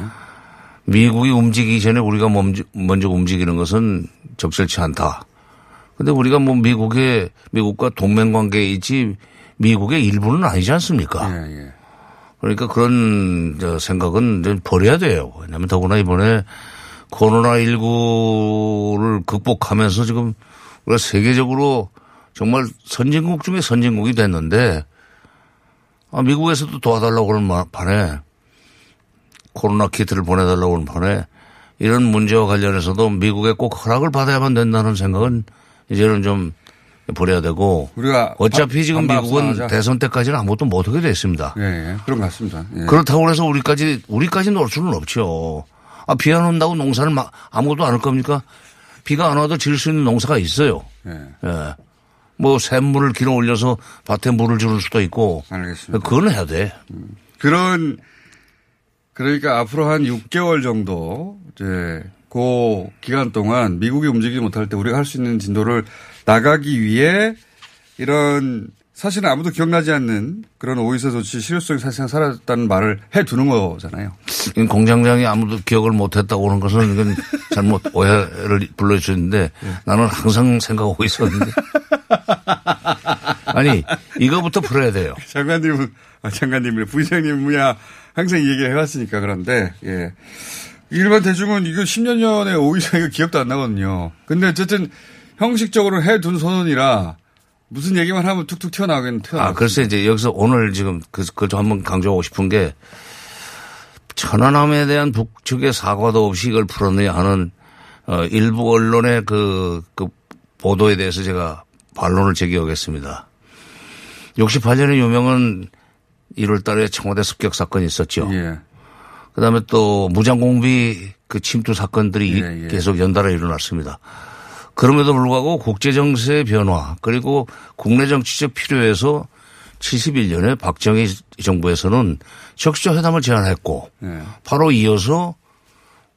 미국이 움직이기 전에 우리가 먼저, 움직이는 것은 적절치 않다. 근데 우리가 뭐 미국의 미국과 동맹 관계에 있지 미국의 일부는 아니지 않습니까? 예, 그러니까 그런 저 생각은 좀 버려야 돼요. 왜냐하면 더구나 이번에 코로나19를 극복하면서 지금 우리가 세계적으로 정말 선진국 중에 선진국이 됐는데 아, 미국에서도 도와달라고 마- 반에 코로나 키트를 보내달라고 하는 판에 이런 문제와 관련해서도 미국의 꼭 허락을 받아야만 된다는 생각은 이제는 좀 버려야 되고 우리가 어차피 반- 지금 미국은 합성하자. 대선 때까지는 아무것도 못하게 됐습니다. 예, 예. 그런 것 같습니다. 예. 그렇다고 해서 우리까지 우리까지 놀 수는 없죠. 아, 비 안 온다고 농사를 막 아무것도 안 할 겁니까? 비가 안 와도 질 수 있는 농사가 있어요. 예. 예. 뭐 샘물을 길어 올려서 밭에 물을 주는 수도 있고. 알겠습니다. 그건 해야 돼. 그런 그러니까 앞으로 한 6개월 정도 이제 그 기간 동안 미국이 움직이지 못할 때 우리가 할 수 있는 진도를 나가기 위해 이런 사실은 아무도 기억나지 않는 그런 오이사 조치 실효성이 사실상 사라졌다는 말을 해 두는 거잖아요. 이 공장장이 아무도 기억을 못했다고 하는 것은 이건 잘못 오해를 불러주셨는데 나는 항상 생각하고 있었는데. 아니, 이거부터 풀어야 돼요. 장관님은, 아, 장관님이래. 부의장님 뭐야. 항상 이 얘기를 해왔으니까 그런데, 예. 일반 대중은 이거 10년 전에 오이사 이거 기억도 안 나거든요. 근데 어쨌든 형식적으로 해둔 선언이라 무슨 얘기만 하면 툭툭 튀어나오긴 튀어나와. 아, 그래서 이제 여기서 오늘 지금 그, 그걸 좀 한번 강조하고 싶은 게 천안함에 대한 북측의 사과도 없이 이걸 풀었느냐 하는 어, 일부 언론의 그, 그 보도에 대해서 제가 반론을 제기하겠습니다. 68년에 유명한 1월 달에 청와대 습격 사건이 있었죠. 예. 그 다음에 또 무장공비 그 침투 사건들이 예, 예. 계속 연달아 일어났습니다. 그럼에도 불구하고 국제 정세의 변화 그리고 국내 정치적 필요에서 71년에 박정희 정부에서는 적시적 회담을 제안했고 예. 바로 이어서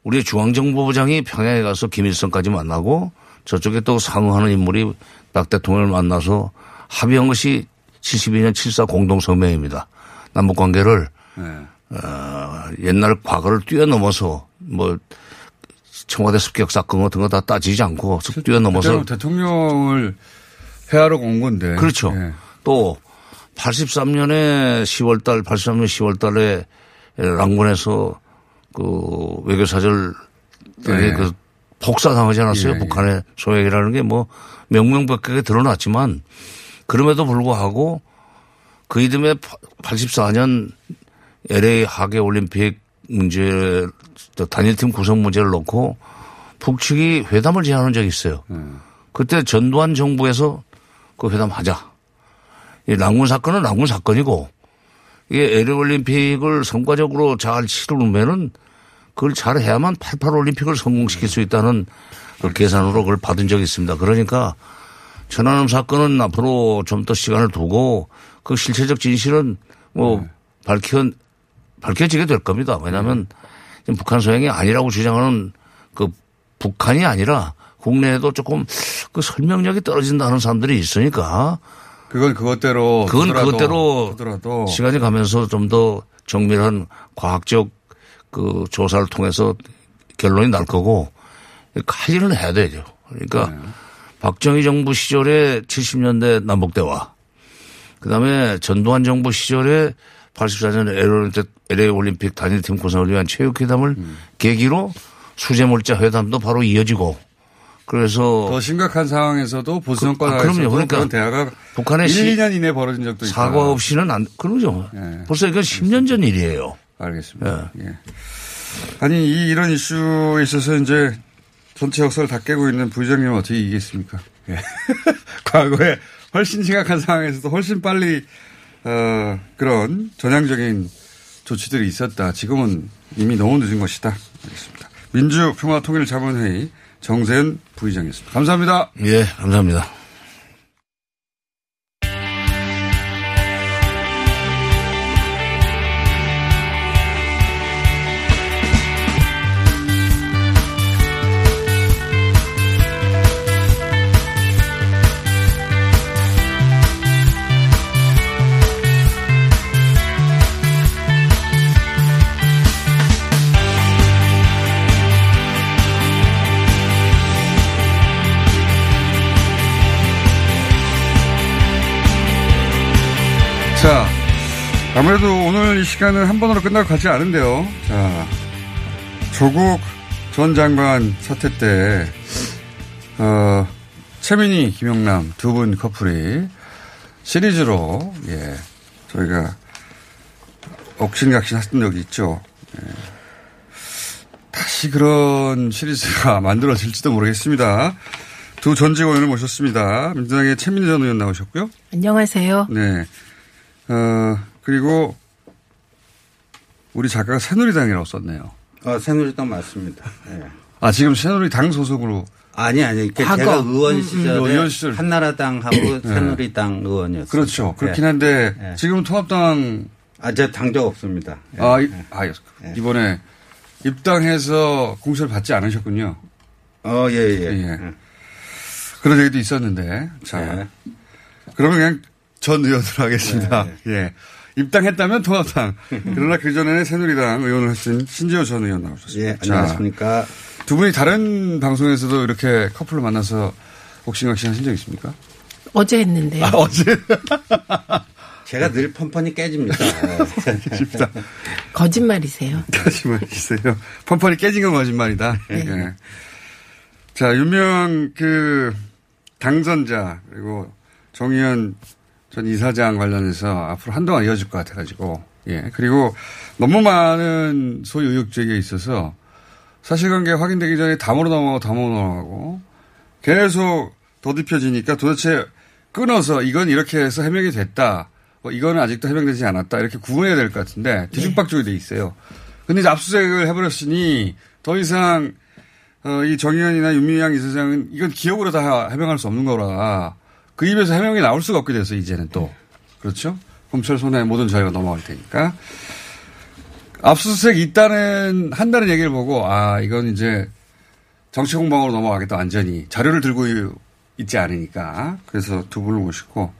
우리의 중앙정보부장이 평양에 가서 김일성까지 만나고 저쪽에 또 상응하는 인물이 박 대통령을 만나서 합의한 것이 72년 7.4 공동성명입니다. 남북관계를 예. 어, 옛날 과거를 뛰어넘어서 뭐 청와대 습격 사건 같은 거 다 따지지 않고 쓱 뛰어넘어서 그때는 대통령을 회하러 온 건데. 그렇죠. 예. 또 83년에 10월 달, 83년 10월 달에 랑군에서 그 외교사절 네. 그 폭사당하지 않았어요. 예, 예. 북한의 소액이라는 게 뭐 명명백백하게 드러났지만 그럼에도 불구하고 그 이듬해 84년 LA 하계 올림픽 문제 단일팀 구성 문제를 놓고 북측이 회담을 제안한 적이 있어요. 그때 전두환 정부에서 그 회담 하자. 이 랑군 사건은 랑군 사건이고 이게 LA 올림픽을 성과적으로 잘 치르면은 그걸 잘 해야만 88 올림픽을 성공시킬 수 있다는 그 계산으로 그걸 받은 적이 있습니다. 그러니까 천안함 사건은 앞으로 좀 더 시간을 두고 그 실체적 진실은 뭐 밝혀 밝혀지게 될 겁니다. 왜냐하면 지금 북한 소행이 아니라고 주장하는 그 북한이 아니라 국내에도 조금 그 설명력이 떨어진다는 사람들이 있으니까 그건 그것대로. 그건 그것대로 두더라도. 시간이 가면서 좀 더 정밀한 과학적 그 조사를 통해서 결론이 날 거고 할 일은 해야 되죠. 그러니까 네. 박정희 정부 시절에 70년대 남북대화 그다음에 전두환 정부 시절에 84년 LA 올림픽 단일팀 구성을 위한 체육회담을 음. 계기로 수제물자 회담도 바로 이어지고 그래서 더 심각한 상황에서도 보수 그- 정권 아, 하에서도 그럼요. 그러니까 그런 대화가 북한의 1, 시- 2년 이내에 벌어진 적도 있다. 사과 없이는 안 그러죠. 벌써 이건 10년 전 일이에요. 알겠습니다. 예. 아니 이 이런 이슈에 있어서 이제 전체 역사를 다 깨고 있는 부의장님은 어떻게 이기겠습니까? 예. 과거에 훨씬 심각한 상황에서도 훨씬 빨리 어, 그런 전향적인 조치들이 있었다. 지금은 이미 너무 늦은 것이다. 알겠습니다. 민주평화통일자문회의 정세현 부의장이었습니다. 감사합니다. 예, 감사합니다. 아무래도 오늘 이 시간은 한 번으로 끝날 것 같지 않은데요. 자, 조국 전 장관 사태 때, 어, 최민희, 김용남 두 분 커플이 시리즈로, 예, 저희가 억신각신 했던 적이 있죠. 예. 다시 그런 시리즈가 만들어질지도 모르겠습니다. 두 전직 의원을 모셨습니다. 민주당의 최민희 전 의원 나오셨고요. 안녕하세요. 네. 어, 그리고 우리 작가가 새누리당이라고 썼네요. 어, 새누리당 맞습니다. 네. 아, 지금 새누리당 소속으로. 아니, 아니. 그 과거. 제가 의원 음, 시절에 음, 의원 시절. 한나라당하고 네. 새누리당 의원이었어요. 그렇죠. 그렇긴 한데, 네. 지금은 통합당. 아, 저 당적 없습니다. 아, 이, 아, 이번에 입당해서 공천을 받지 않으셨군요. 어, 예, 예. 그런 얘기도 있었는데. 자. 그러면 그냥 전 의원으로 하겠습니다. 예. 입당했다면 통합당. 그러나 그 전에는 새누리당 의원을 하신 신지호 전 의원 나오셨습니다. 예, 안녕하십니까. 두 분이 다른 방송에서도 이렇게 커플로 만나서 옥신각신 하신 적 있습니까? 어제 했는데요. 아, 어제? 제가 늘 펀펀이 깨집니다. 거짓말이세요. 거짓말이세요. 펀펀이 깨진 건 거짓말이다. 네. 예. 자, 유명 그 당선자 그리고 정의연 전 이사장 관련해서 앞으로 한동안 이어질 것 같아가지고 예 그리고 너무 많은 소위 의혹 제기에 있어서 사실관계 확인되기 전에 담으로 넘어가고 담으로 넘어가고 계속 더듬혀지니까 도대체 끊어서 이건 이렇게 해서 해명이 됐다. 뭐 이거는 아직도 해명되지 않았다. 이렇게 구분해야 될 것 같은데 뒤죽박죽이 돼 있어요. 근데 이제 압수수색을 해버렸으니 더 이상 어, 이 정의연이나 윤미향 이사장은 이건 기억으로 다 해명할 수 없는 거라 그 입에서 해명이 나올 수가 없게 돼서 이제는 또 그렇죠. 검찰 손에 모든 자유가 넘어갈 테니까 압수수색 있다는 한다는 얘기를 보고 아 이건 이제 정치 공방으로 넘어가겠다 완전히 자료를 들고 있지 않으니까 그래서 두 분을 모시고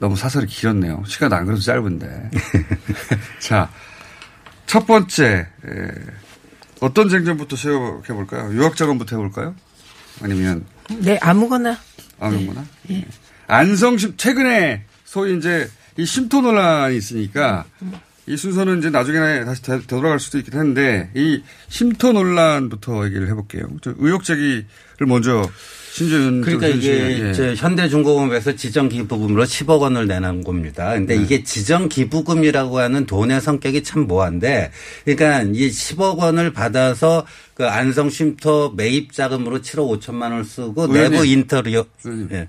너무 사설이 길었네요. 시간 안 그래도 짧은데 자 첫 번째 에, 어떤 쟁점부터 시작해 볼까요? 유학자금부터 해볼까요? 아니면 네, 아무거나. 아무거나. 예. 안성심 최근에 소위 이제 이 쉼터 논란이 있으니까 이 순서는 이제 나중에 다시 되, 돌아갈 수도 있긴 한데 이 쉼터 논란부터 얘기를 해볼게요. 저 의혹 제기를 먼저 신재윤 그러니까 전 이게 예. 저 현대중공업에서 지정기부금으로 10억 원을 내는 겁니다. 근데 네. 이게 지정기부금이라고 하는 돈의 성격이 참 모호한데 그러니까 이 10억 원을 받아서 그 안성 쉼터 매입 자금으로 7억 5천만 원을 쓰고 의원님. 내부 인테리어 예.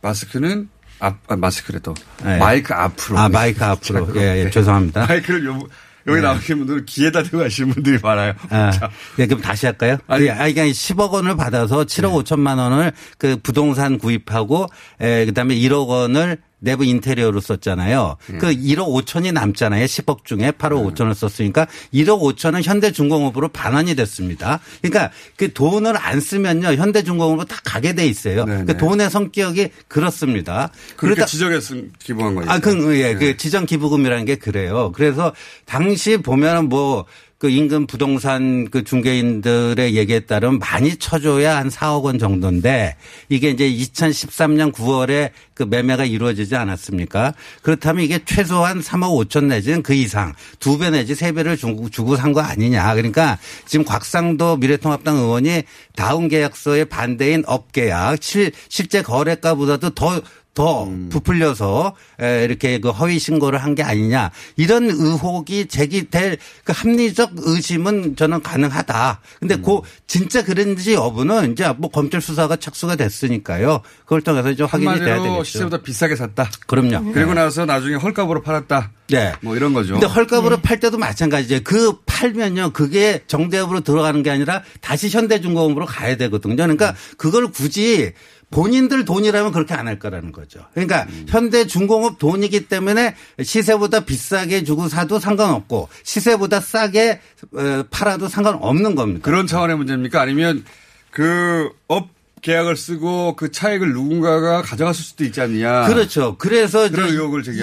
마스크는 앞, 아, 마스크래도 네. 마이크 앞으로. 아, 마이크 앞으로. 예, 예, 죄송합니다. 마이크를 요, 여기 네. 나오시는 분들은 귀에다 대고 하시는 분들이 많아요. 아, 자, 네, 그럼 다시 할까요? 아니, 아니, 그러니까 10억 원을 받아서 7억 5천만 원을 그 부동산 구입하고, 에, 그 다음에 1억 원을 내부 인테리어로 썼잖아요. 그 1억 5천이 남잖아요. 10억 중에 8억 5천을 썼으니까 1억 5천은 현대중공업으로 반환이 됐습니다. 그러니까 그 돈을 안 쓰면요. 현대중공업으로 다 가게 돼 있어요. 그 돈의 성격이 그렇습니다. 그렇게 지적해서 기부한 거예요. 아, 그, 예, 그 지정 기부금이라는 게 그래요. 그래서 당시 보면은 뭐, 그 임금 부동산 그 중개인들의 얘기에 따르면 많이 쳐줘야 한 4억 원 정도인데 이게 이제 2013년 9월에 그 매매가 이루어지지 않았습니까? 그렇다면 이게 최소한 3억 5천 내지는 그 이상 두 배 내지 세 배를 주고, 산 거 아니냐. 그러니까 지금 곽상도 미래통합당 의원이 다운 계약서의 반대인 업계약 실, 실제 거래가보다도 더 더 부풀려서 에, 이렇게 그 허위 신고를 한 게 아니냐 이런 의혹이 제기될 그 합리적 의심은 저는 가능하다. 근데 그 진짜 그런지 여부는 이제 뭐 검찰 수사가 착수가 됐으니까요. 그걸 통해서 좀 확인이 돼야 되겠죠. 시세보다 비싸게 샀다. 그럼요. 그리고 네. 나서 나중에 헐값으로 팔았다. 네. 뭐 이런 거죠. 근데 헐값으로 팔 때도 마찬가지죠. 그 팔면요. 그게 정대협으로 들어가는 게 아니라 다시 현대중공업으로 가야 되거든요. 그러니까 그걸 굳이 본인들 돈이라면 그렇게 안 할 거라는 거죠. 그러니까 현대 중공업 돈이기 때문에 시세보다 비싸게 주고 사도 상관없고 시세보다 싸게 어, 팔아도 상관없는 겁니다. 그런 차원의 문제입니까? 아니면 그 업 계약을 쓰고 그 차액을 누군가가 가져갔을 수도 있지 않느냐. 그렇죠. 그래서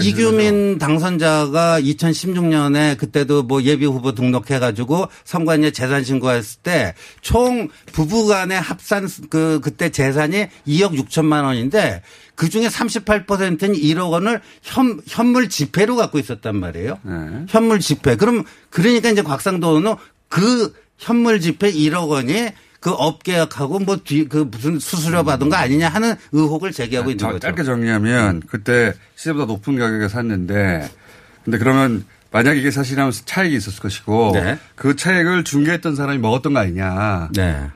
이규민 당선자가 2016년에 그때도 뭐 예비 후보 등록해 가지고 선관위에 재산 신고했을 때 총 부부간의 합산 그 그때 재산이 2억 6천만 원인데 그 중에 38%는 1억 원을 현, 현물 지폐로 갖고 있었단 말이에요. 네. 현물 지폐. 그럼 그러니까 이제 곽상도는 그 현물 지폐 1억 원이 그 업계약하고 뭐 뒤 그 무슨 수수료 받은 거 아니냐 하는 의혹을 제기하고 있는 자, 거죠. 짧게 정리하면 그때 시세보다 높은 가격에 샀는데 근데 그러면 만약 이게 사실이라면 차익이 있었을 것이고 네. 그 차익을 중개했던 사람이 먹었던 거 아니냐. 네.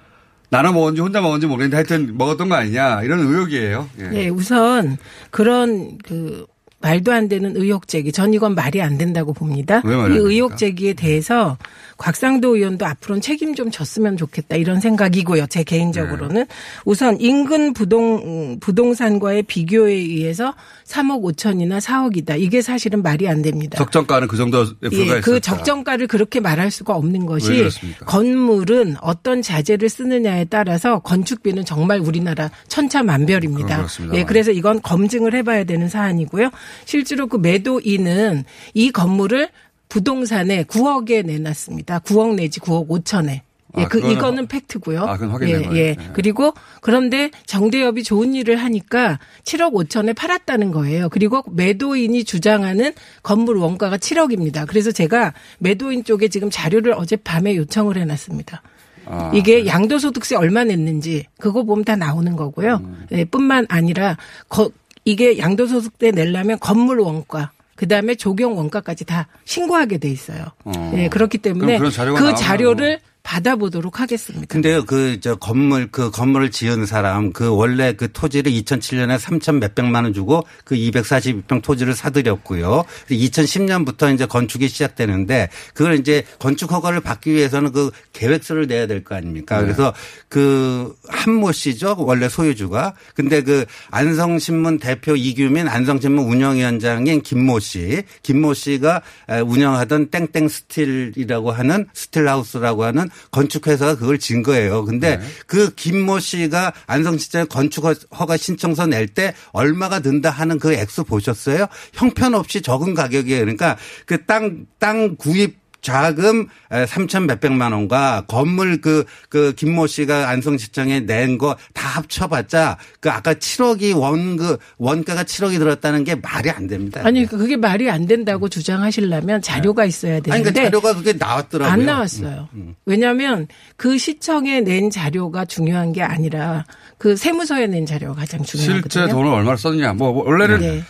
나는 먹었는지 혼자 먹었는지 모르겠는데 하여튼 먹었던 거 아니냐 이런 의혹이에요. 예. 네, 우선 그런 그 말도 안 되는 의혹 제기. 전 이건 말이 안 된다고 봅니다. 왜 말이 이안 의혹 제기에 대해서 곽상도 의원도 앞으로는 책임 좀 졌으면 좋겠다 이런 생각이고요. 제 개인적으로는 네. 우선 인근 부동 음, 부동산과의 비교에 의해서 3억 5천이나 4억이다. 이게 사실은 말이 안 됩니다. 적정가는 그 정도에 불과했었다. 예, 그 적정가를 그렇게 말할 수가 없는 왜 것이? 건물은 어떤 자재를 쓰느냐에 따라서 건축비는 정말 우리나라 천차만별입니다. 예, 그래서 이건 검증을 해봐야 되는 사안이고요. 실제로 그 매도인은 이 건물을 부동산에 9억에 내놨습니다. 9억 내지 9억 5천에. 예, 아, 그 이거는 팩트고요. 아, 그건 확인된 예, 거예요. 예. 네. 그리고 그런데 정대협이 좋은 일을 하니까 7억 5천에 팔았다는 거예요. 그리고 매도인이 주장하는 건물 원가가 7억입니다. 그래서 제가 매도인 쪽에 지금 자료를 어젯밤에 요청을 해놨습니다. 아, 이게 양도소득세 얼마 냈는지 그거 보면 다 나오는 거고요. 음. 예, 뿐만 아니라 거- 이게 양도소득세 내려면 건물 원가 그 다음에 조경 원가까지 다 신고하게 돼 있어요. 어. 예, 그렇기 때문에 그 자료를 받아보도록 하겠습니다. 근데요, 그, 저, 건물, 그 건물을 지은 사람, 그 원래 그 토지를 2007년에 3천 몇백만 원 주고 그 242평 토지를 사들였고요. 2010년부터 이제 건축이 시작되는데 그걸 이제 건축 허가를 받기 위해서는 그 계획서를 내야 될 거 아닙니까? 네. 그래서 그 한모 씨죠. 원래 소유주가. 근데 그 안성신문 대표 이규민 안성신문 운영위원장인 김모 씨. 김모 씨가 운영하던 땡땡 스틸이라고 하는 스틸하우스라고 하는 건축회사가 그걸 진 거예요. 근데 그 김모 씨가 안성시장에 건축 허가 신청서 낼 때 얼마가 든다 하는 그 액수 보셨어요? 형편없이 적은 가격이에요. 그러니까 그 땅, 땅 구입 자금 3천 몇백만 원과 건물 그, 그, 김모 씨가 안성시청에 낸 거 다 합쳐봤자 그 아까 7억이 원, 그, 원가가 7억이 들었다는 게 말이 안 됩니다. 아니 그게 말이 안 된다고 주장하시려면 자료가 있어야 아니, 되는데 그러니까 자료가 그게 나왔더라고요. 안 나왔어요. 왜냐하면 그 시청에 낸 자료가 중요한 게 아니라 그 세무서에 낸 자료가 가장 중요하거든요. 실제 돈을 얼마를 썼느냐. 뭐 원래는 네.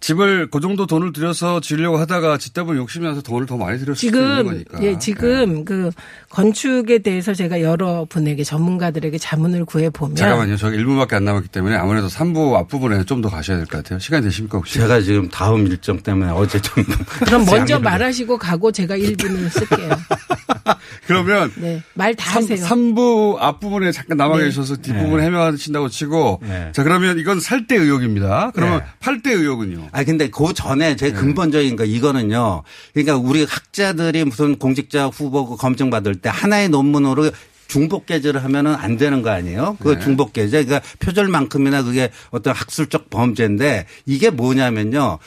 집을 그 정도 돈을 들여서 지으려고 하다가 짓다 보면 욕심이 나서 돈을 더 많이 들였을 수도 있는 지금 거니까. 예 지금 그 건축에 대해서 제가 여러 분에게 전문가들에게 자문을 구해 보면 잠깐만요. 저기 1분밖에 안 남았기 때문에 아무래도 3부 앞부분에 좀 더 가셔야 될 것 같아요. 시간 되십니까 혹시? 제가 지금 다음 일정 때문에 어제 좀. 그럼 먼저 말하시고 가고 제가 1분을 쓸게요. 그러면 네. 말 다 하세요. 3부 앞부분에 잠깐 남아 네. 계셔서 뒷부분에 헤매하신다고 치고 네. 자 그러면 이건 살 때 의혹입니다. 그러면 네. 팔때 의혹은요? 아 근데 그 전에 제일 근본적인 거 이거는요. 그러니까 우리 학자들이 무슨 공직자 후보 그 검증 받을 때 하나의 논문으로 중복 게재를 하면은 안 되는 거 아니에요? 그 네. 중복 게재. 그러니까 표절만큼이나 그게 어떤 학술적 범죄인데 이게 뭐냐면요.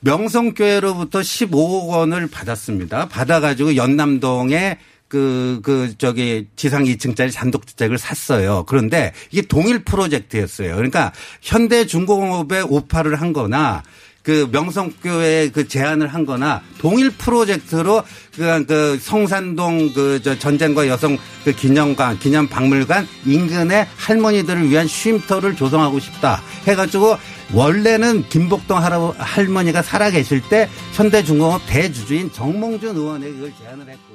명성교회로부터 15억 원을 받았습니다. 받아가지고 연남동에 그, 그, 저기, 지상 2층짜리 단독주택을 샀어요. 그런데 이게 동일 프로젝트였어요. 그러니까 현대중공업에 오파를 한 거나 그 명성교회에 그 제안을 한 거나 동일 프로젝트로 그, 그 성산동 그 저 전쟁과 여성 그 기념관, 기념박물관 인근의 할머니들을 위한 쉼터를 조성하고 싶다. 해가지고 원래는 김복동 할아, 할머니가 살아 계실 때 현대중공업 대주주인 정몽준 의원에게 이걸 제안을 했고요.